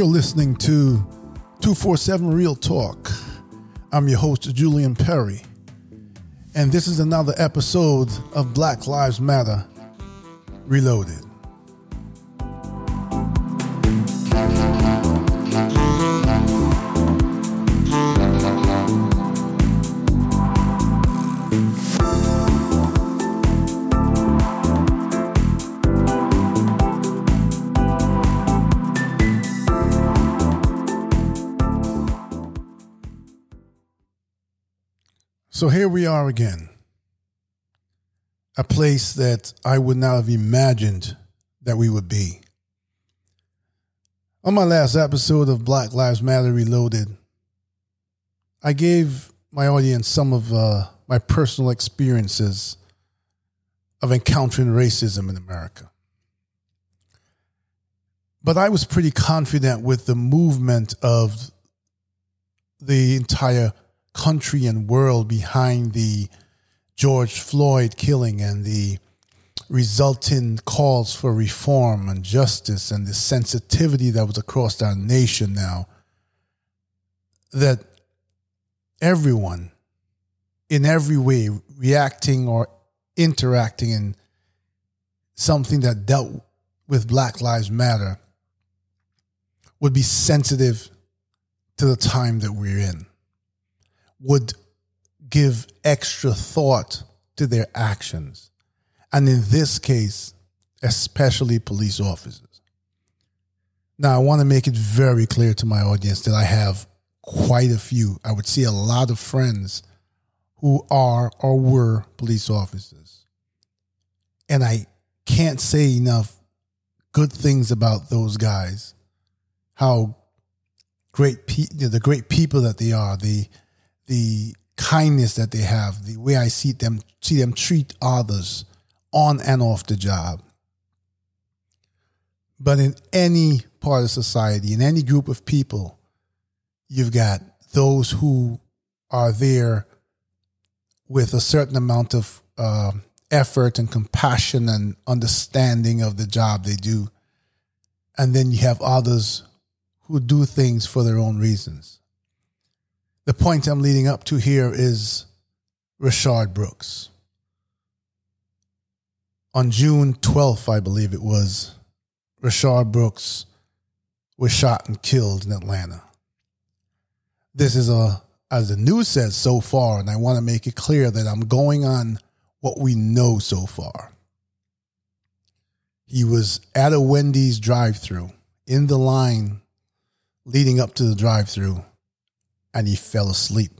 You're listening to 247 Real Talk. I'm your host, Julian Perry. And this is another episode of Black Lives Matter Reloaded. So here we are again. A place that I would not have imagined that we would be. On my last episode of Black Lives Matter Reloaded, I gave my audience some of uh, my personal experiences of encountering racism in America. But I was pretty confident with the movement of the entire country and world behind the George Floyd killing and the resulting calls for reform and justice and the sensitivity that was across our nation now that everyone in every way reacting or interacting in something that dealt with Black Lives Matter would be sensitive to the time that we're in would give extra thought to their actions. And in this case, especially police officers. Now, I want to make it very clear to my audience that I have quite a few, I would see a lot of friends who are or were police officers. And I can't say enough good things about those guys. How great pe- the great people that they are, the the kindness that they have, the way I see them see them treat others on and off the job. But in any part of society, in any group of people, you've got those who are there with a certain amount of uh, effort and compassion and understanding of the job they do. And then you have others who do things for their own reasons the point I'm leading up to here is Rayshard Brooks. On June 12th, I believe it was, Rayshard Brooks was shot and killed in Atlanta. This is a, as the news says so far, and I want to make it clear that I'm going on what we know so far. He was at a Wendy's drive through in the line leading up to the drive through and he fell asleep.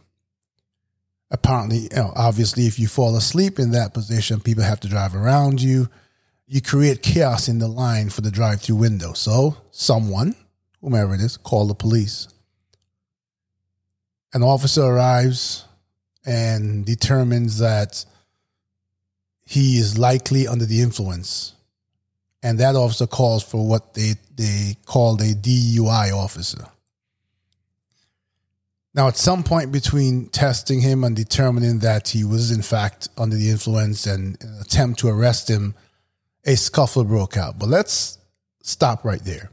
Apparently, you know, obviously, if you fall asleep in that position, people have to drive around you. You create chaos in the line for the drive through window. So, someone, whomever it is, call the police. An officer arrives and determines that he is likely under the influence. And that officer calls for what they, they called a DUI officer. Now, at some point between testing him and determining that he was in fact under the influence and an attempt to arrest him, a scuffle broke out. But let's stop right there.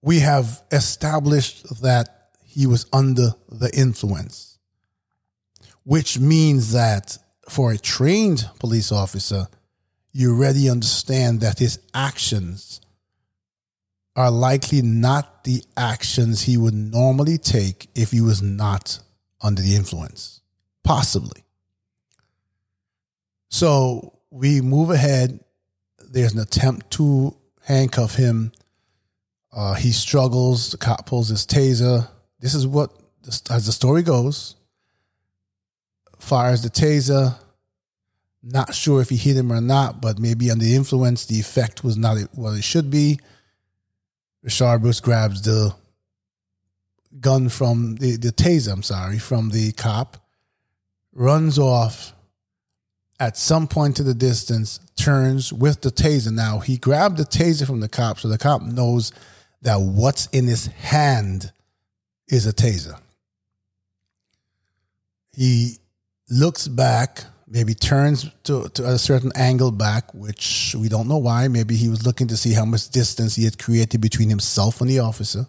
We have established that he was under the influence, which means that for a trained police officer, you already understand that his actions are likely not the actions he would normally take if he was not under the influence. Possibly. So we move ahead. There's an attempt to handcuff him. Uh, he struggles. The cop pulls his taser. This is what, as the story goes, fires the taser. Not sure if he hit him or not, but maybe under the influence, the effect was not what it should be. Rayshard Brooks grabs the gun from the, the taser, I'm sorry, from the cop, runs off at some point to the distance, turns with the taser. Now, he grabbed the taser from the cop, so the cop knows that what's in his hand is a taser. he looks back, maybe turns to, to a certain angle back, which we don't know why. Maybe he was looking to see how much distance he had created between himself and the officer.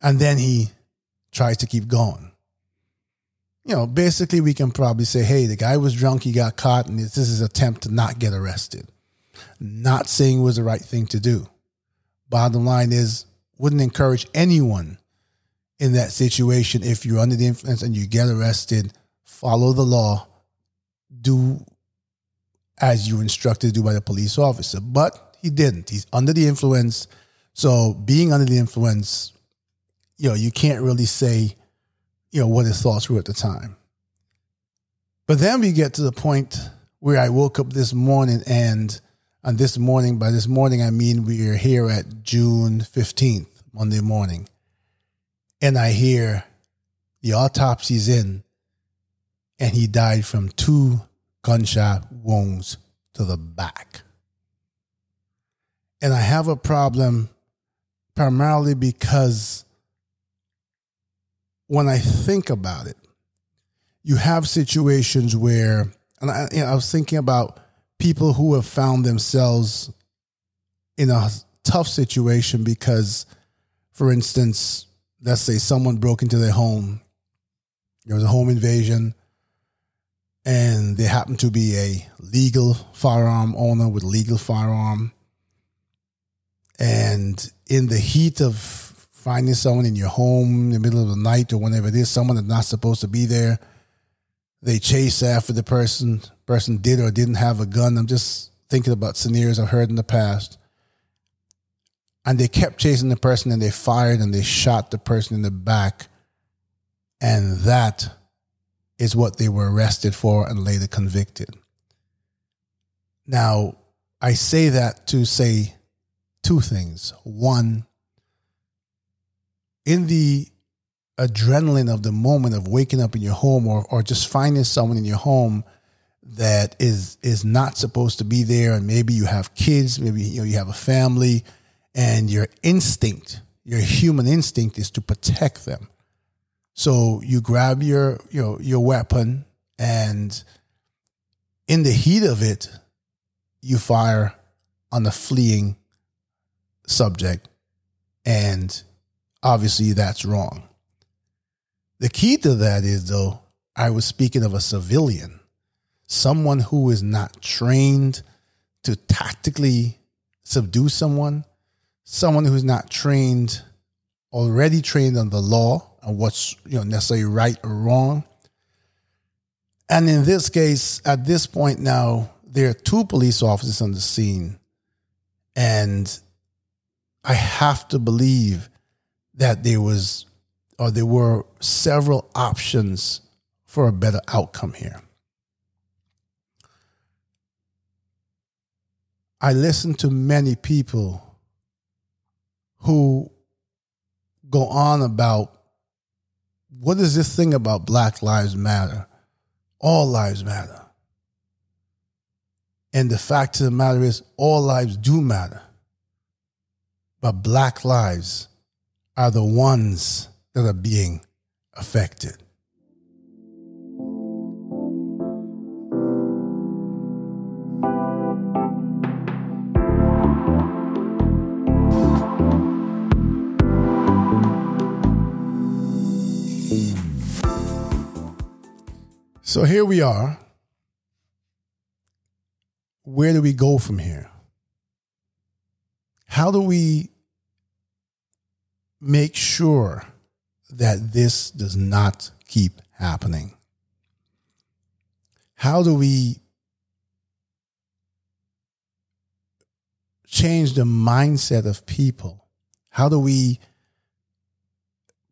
And then he tries to keep going. You know, basically, we can probably say, hey, the guy was drunk, he got caught, and this is an attempt to not get arrested. Not saying was the right thing to do. Bottom line is, wouldn't encourage anyone in that situation if you're under the influence and you get arrested, follow the law, do as you instructed to do by the police officer. But he didn't. He's under the influence. So being under the influence, you know, you can't really say, you know, what his thoughts were at the time. But then we get to the point where I woke up this morning and on this morning, by this morning, I mean we are here at June 15th, Monday morning and I hear the autopsy's in, and he died from two gunshot wounds to the back. And I have a problem primarily because when I think about it, you have situations where, and I, you know, I was thinking about people who have found themselves in a tough situation because, for instance, let's say someone broke into their home, there was a home invasion, and they happen to be a legal firearm owner with legal firearm. And in the heat of finding someone in your home in the middle of the night or whenever it is, someone that's not supposed to be there, they chase after the person. Person did or didn't have a gun. I'm just thinking about scenarios I've heard in the past and they kept chasing the person and they fired and they shot the person in the back and that is what they were arrested for and later convicted now i say that to say two things one in the adrenaline of the moment of waking up in your home or, or just finding someone in your home that is is not supposed to be there and maybe you have kids maybe you know you have a family and your instinct, your human instinct is to protect them. So you grab your you know your weapon and in the heat of it, you fire on the fleeing subject. And obviously that's wrong. The key to that is though, I was speaking of a civilian, someone who is not trained to tactically subdue someone, someone who's not trained, already trained on the law what's you know necessarily right or wrong. And in this case, at this point now, there are two police officers on the scene, and I have to believe that there was or there were several options for a better outcome here. I listen to many people who go on about what is this thing about Black Lives Matter? All lives matter. And the fact of the matter is, all lives do matter. But Black lives are the ones that are being affected. So here we are. Where do we go from here? How do we make sure that this does not keep happening? How do we change the mindset of people? How do we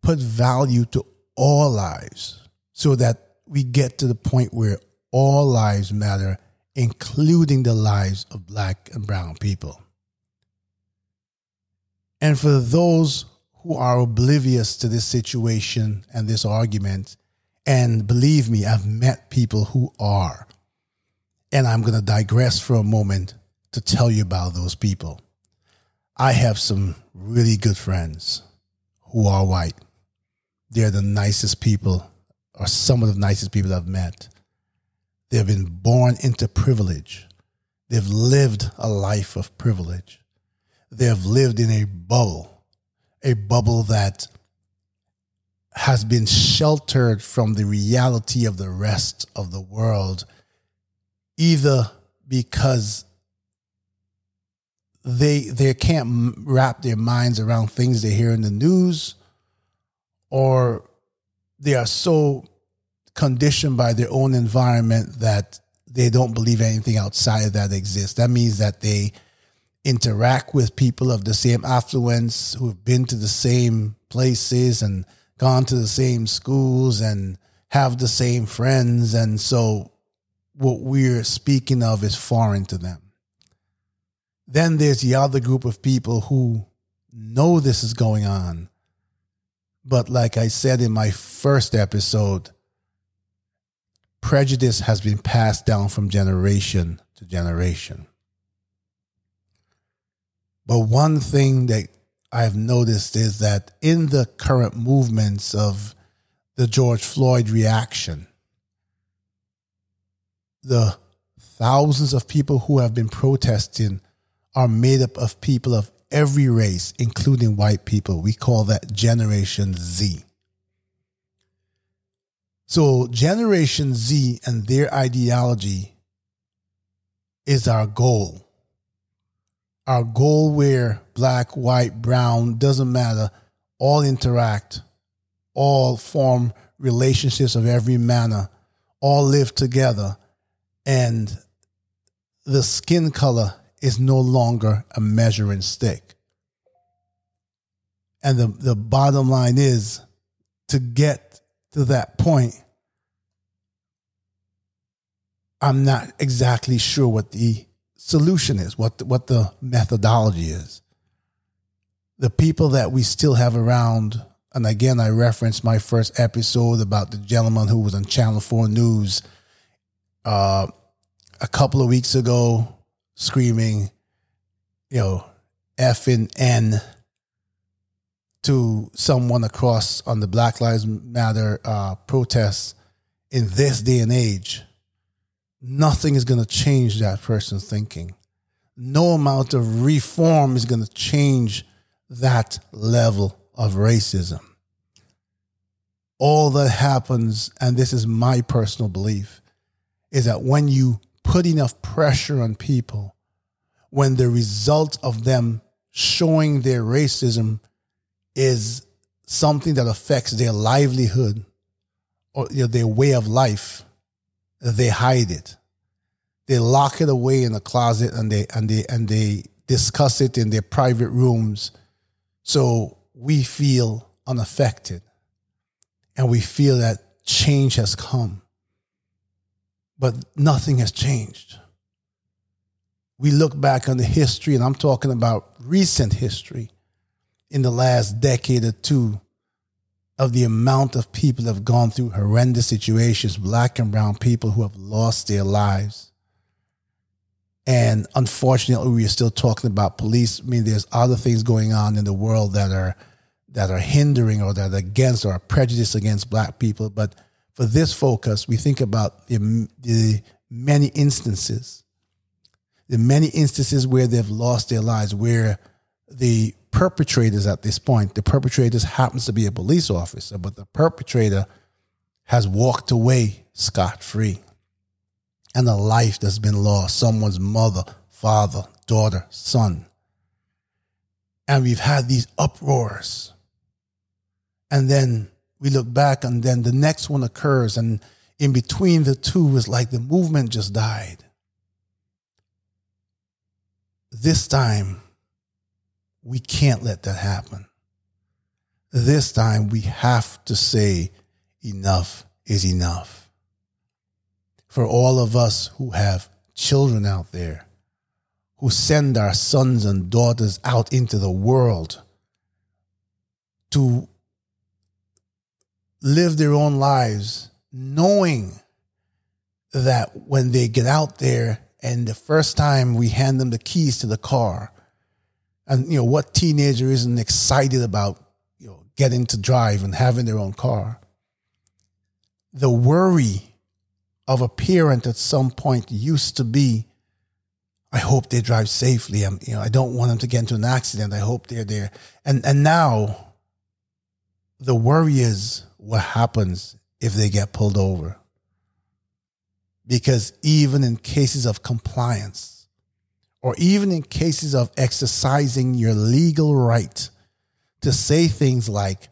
put value to all lives so that we get to the point where all lives matter, including the lives of black and brown people. And for those who are oblivious to this situation and this argument, and believe me, I've met people who are. And I'm going to digress for a moment to tell you about those people. I have some really good friends who are white. They're the nicest people are some of the nicest people I've met. They've been born into privilege. They've lived a life of privilege. They have lived in a bubble, a bubble that has been sheltered from the reality of the rest of the world, either because they they can't wrap their minds around things they hear in the news or they are so conditioned by their own environment that they don't believe anything outside of that exists that means that they interact with people of the same affluence who have been to the same places and gone to the same schools and have the same friends and so what we're speaking of is foreign to them then there's the other group of people who know this is going on. But like I said in my first episode, prejudice has been passed down from generation to generation. But one thing that I've noticed is that in the current movements of the George Floyd reaction, the thousands of people who have been protesting are made up of people of every race, including white people. We call that Generation Z. So, Generation Z and their ideology is our goal. Our goal, where black, white, brown, doesn't matter, all interact, all form relationships of every manner, all live together, and the skin color is no longer a measuring stick. And the, the bottom line is to get to that point, I'm not exactly sure what the solution is, what the, what the methodology is. The people that we still have around, and again, I referenced my first episode about the gentleman who was on Channel 4 News uh, a couple of weeks ago screaming, you know, F and N to someone across on the Black Lives Matter uh, protests in this day and age, nothing is going to change that person's thinking. No amount of reform is going to change that level of racism. All that happens, and this is my personal belief, is that when you put enough pressure on people when the result of them showing their racism is something that affects their livelihood or you know, their way of life, they hide it. They lock it away in a closet and they and they and they discuss it in their private rooms. So we feel unaffected and we feel that change has come but nothing has changed. We look back on the history, and I'm talking about recent history in the last decade or two of the amount of people that have gone through horrendous situations, black and brown people who have lost their lives. And unfortunately, we are still talking about police. I mean, there's other things going on in the world that are that are hindering or that are against or are prejudice against black people. But for this focus, we think about the, the many instances, the many instances where they've lost their lives, where the perpetrators at this point, the perpetrators happens to be a police officer, but the perpetrator has walked away scot free. And a life that's been lost, someone's mother, father, daughter, son. And we've had these uproars. And then we look back and then the next one occurs and in between the two is like the movement just died. This time we can't let that happen. This time we have to say enough is enough. For all of us who have children out there who send our sons and daughters out into the world to live their own lives knowing that when they get out there and the first time we hand them the keys to the car and you know what teenager isn't excited about you know getting to drive and having their own car the worry of a parent at some point used to be I hope they drive safely. I'm, you know, I don't want them to get into an accident. I hope they're there. And and now the worry is what happens if they get pulled over. Because even in cases of compliance, or even in cases of exercising your legal right to say things like,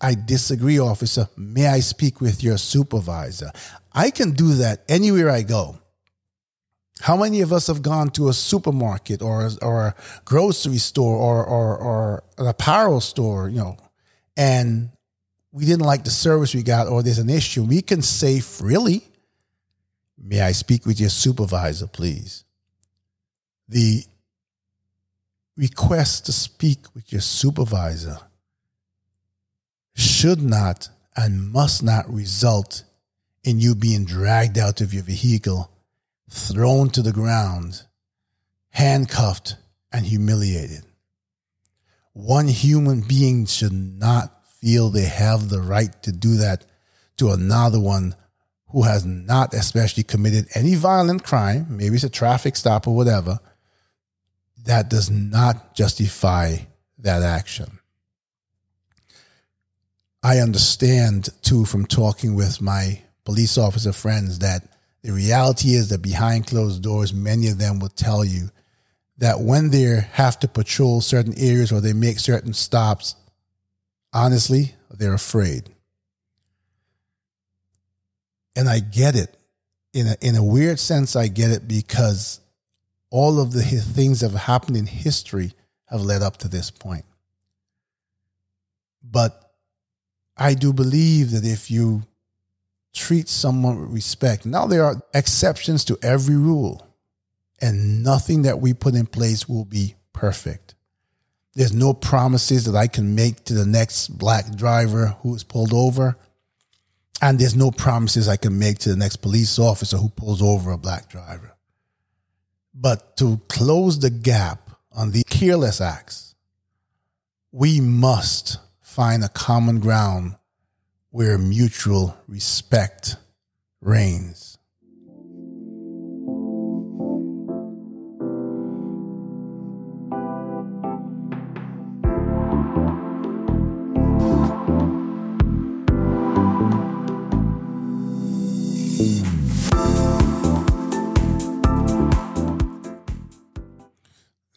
I disagree, officer. May I speak with your supervisor? I can do that anywhere I go. How many of us have gone to a supermarket or, or a grocery store or, or, or an apparel store, you know, and we didn't like the service we got or there's an issue? We can say freely, May I speak with your supervisor, please? The request to speak with your supervisor should not and must not result in you being dragged out of your vehicle, thrown to the ground, handcuffed, and humiliated. One human being should not feel they have the right to do that to another one who has not especially committed any violent crime, maybe it's a traffic stop or whatever, that does not justify that action. I understand too from talking with my police officer friends that the reality is that behind closed doors, many of them will tell you that when they have to patrol certain areas or they make certain stops, honestly, they're afraid. And I get it. In a, in a weird sense, I get it because all of the things that have happened in history have led up to this point. But I do believe that if you treat someone with respect, now there are exceptions to every rule, and nothing that we put in place will be perfect. There's no promises that I can make to the next black driver who is pulled over, and there's no promises I can make to the next police officer who pulls over a black driver. But to close the gap on the careless acts, we must find a common ground where mutual respect reigns.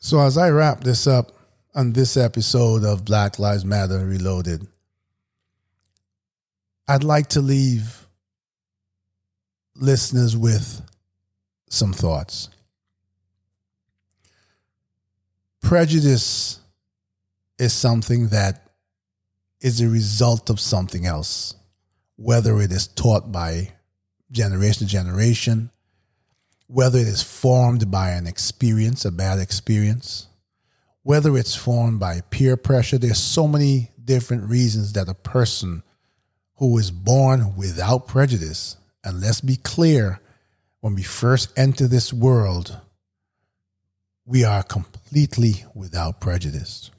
So, as I wrap this up on this episode of Black Lives Matter Reloaded, I'd like to leave listeners with some thoughts. Prejudice is something that is a result of something else, whether it is taught by generation to generation, whether it is formed by an experience, a bad experience, whether it's formed by peer pressure. There's so many different reasons that a person who is born without prejudice, and let's be clear, when we first enter this world, we are completely without prejudice.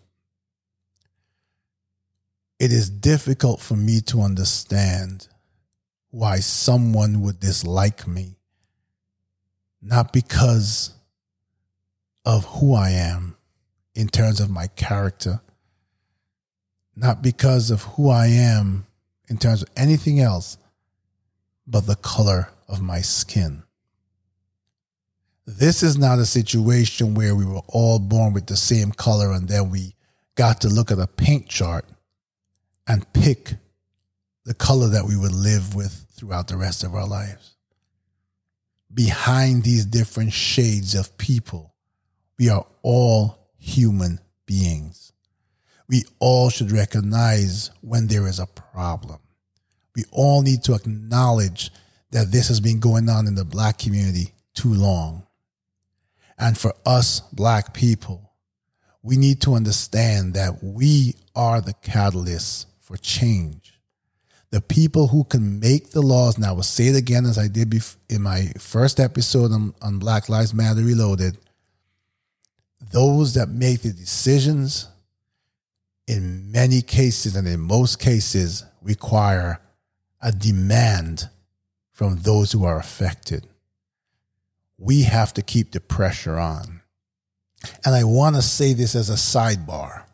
It is difficult for me to understand why someone would dislike me not because of who I am in terms of my character, not because of who I am in terms of anything else, but the color of my skin. This is not a situation where we were all born with the same color and then we got to look at a paint chart and pick the color that we would live with throughout the rest of our lives behind these different shades of people, we are all human beings. We all should recognize when there is a problem. We all need to acknowledge that this has been going on in the black community too long. And for us, black people, we need to understand that we are the catalyst for change the people who can make the laws, and I will say it again as I did in my first episode on, on Black Lives Matter Reloaded, those that make the decisions in many cases and in most cases require a demand from those who are affected. We have to keep the pressure on. And I want to say this as a sidebar.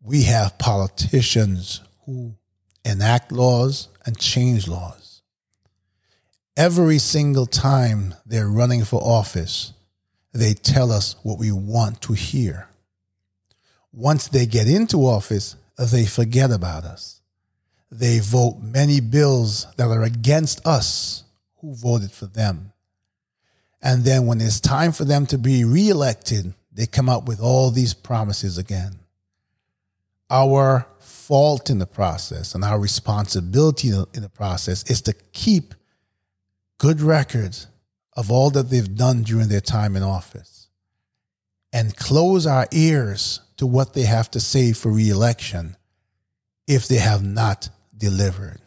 We have politicians who enact laws and change laws. Every single time they're running for office, they tell us what we want to hear. Once they get into office, they forget about us. They vote many bills that are against us who voted for them. And then when it's time for them to be reelected, they come up with all these promises again. Our fault in the process and our responsibility in the process is to keep good records of all that they've done during their time in office and close our ears to what they have to say for reelection if they have not delivered.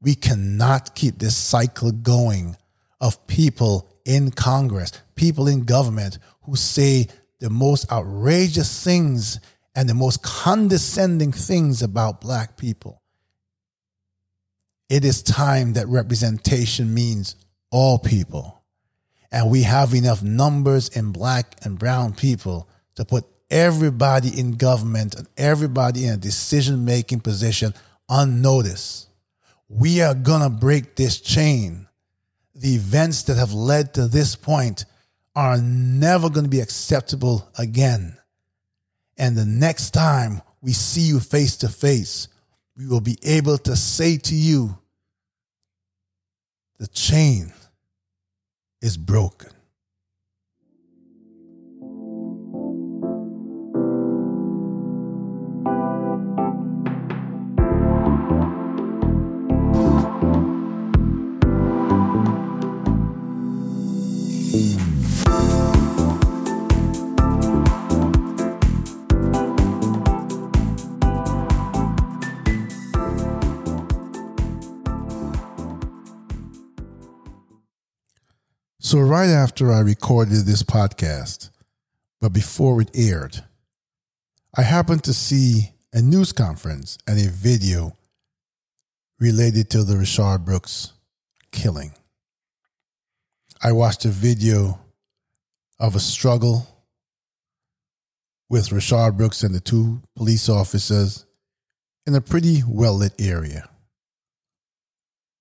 We cannot keep this cycle going of people in Congress, people in government who say the most outrageous things and the most condescending things about black people. It is time that representation means all people. And we have enough numbers in black and brown people to put everybody in government and everybody in a decision making position on notice. We are going to break this chain. The events that have led to this point are never going to be acceptable again. And the next time we see you face to face, we will be able to say to you, the chain is broken. So, right after I recorded this podcast, but before it aired, I happened to see a news conference and a video related to the Rayshard Brooks killing. I watched a video of a struggle with Rayshard Brooks and the two police officers in a pretty well lit area.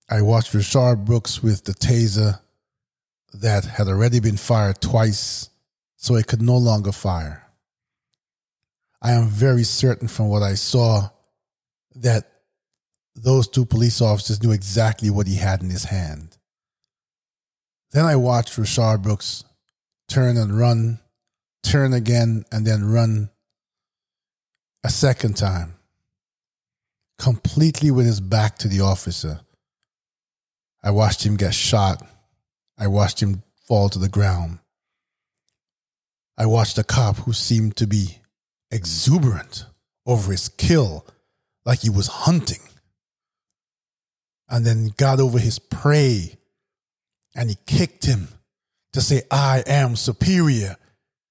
I watched Rayshard Brooks with the taser that had already been fired twice, so it could no longer fire. I am very certain from what I saw that those two police officers knew exactly what he had in his hand. Then I watched Rayshard Brooks turn and run, turn again, and then run a second time, completely with his back to the officer. I watched him get shot I watched him fall to the ground. I watched a cop who seemed to be exuberant over his kill, like he was hunting, and then got over his prey and he kicked him to say, I am superior.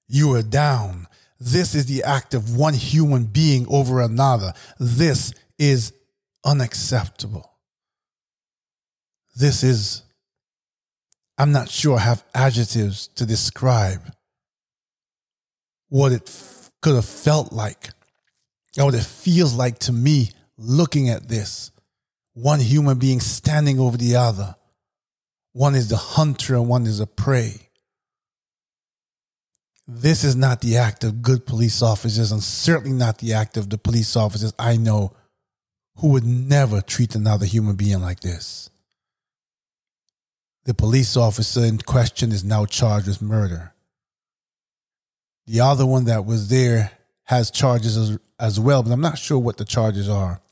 You are down. This is the act of one human being over another. This is unacceptable. This is I'm not sure I have adjectives to describe what it f- could have felt like or what it feels like to me looking at this. One human being standing over the other. One is the hunter and one is a prey. This is not the act of good police officers, and certainly not the act of the police officers I know who would never treat another human being like this. The police officer in question is now charged with murder. The other one that was there has charges as, as well, but I'm not sure what the charges are.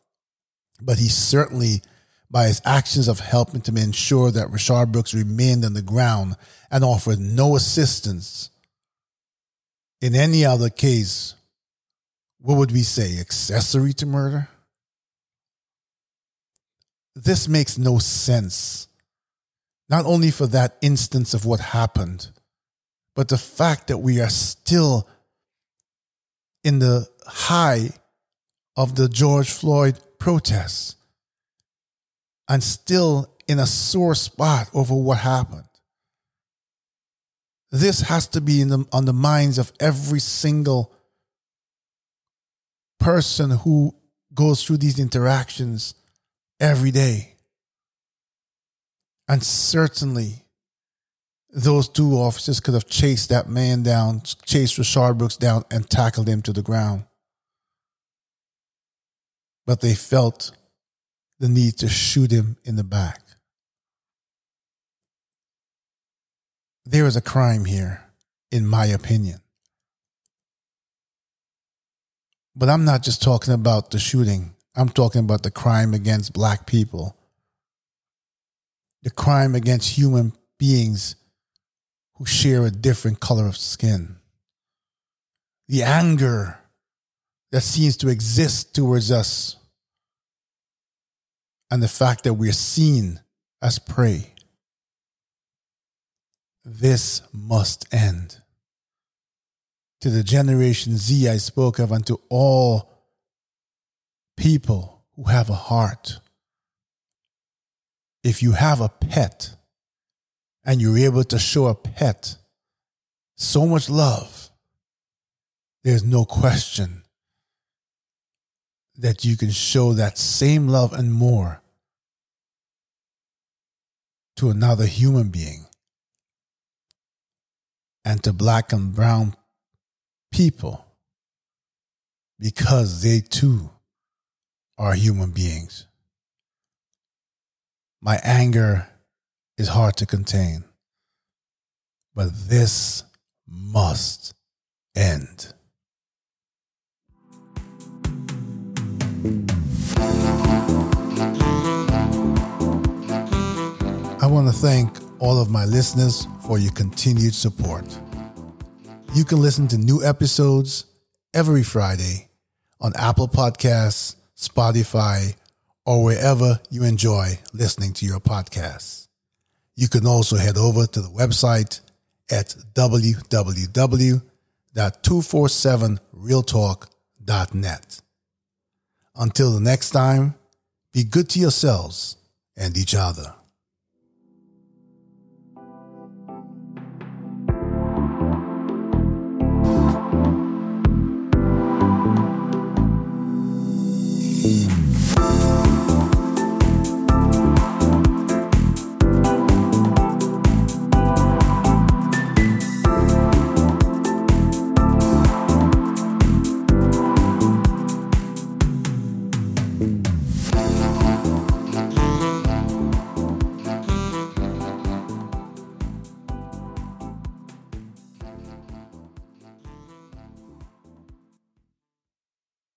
But he certainly, by his actions of helping to ensure that Rayshard Brooks remained on the ground and offered no assistance. In any other case, what would we say? Accessory to murder? This makes no sense not only for that instance of what happened, but the fact that we are still in the high of the George Floyd protests. and still in a sore spot over what happened. This has to be in the, on the minds of every single person who goes through these interactions every day. And certainly, those two officers could have chased that man down, chased Rayshard Brooks down, and tackled him to the ground. But they felt the need to shoot him in the back. There is a crime here, in my opinion. But I'm not just talking about the shooting, I'm talking about the crime against black people, the crime against human beings who share a different color of skin, the anger that seems to exist towards us, and the fact that we're seen as prey. This must end. To the Generation Z I spoke of, and to all people who have a heart. If you have a pet and you're able to show a pet so much love, there's no question that you can show that same love and more to another human being and to black and brown people because they too are human beings. My anger is hard to contain, but this must end. I want to thank all of my listeners for your continued support. You can listen to new episodes every Friday on Apple Podcasts, Spotify, or wherever you enjoy listening to your podcasts. You can also head over to the website at www.247realtalk.net. Until the next time, be good to yourselves and each other.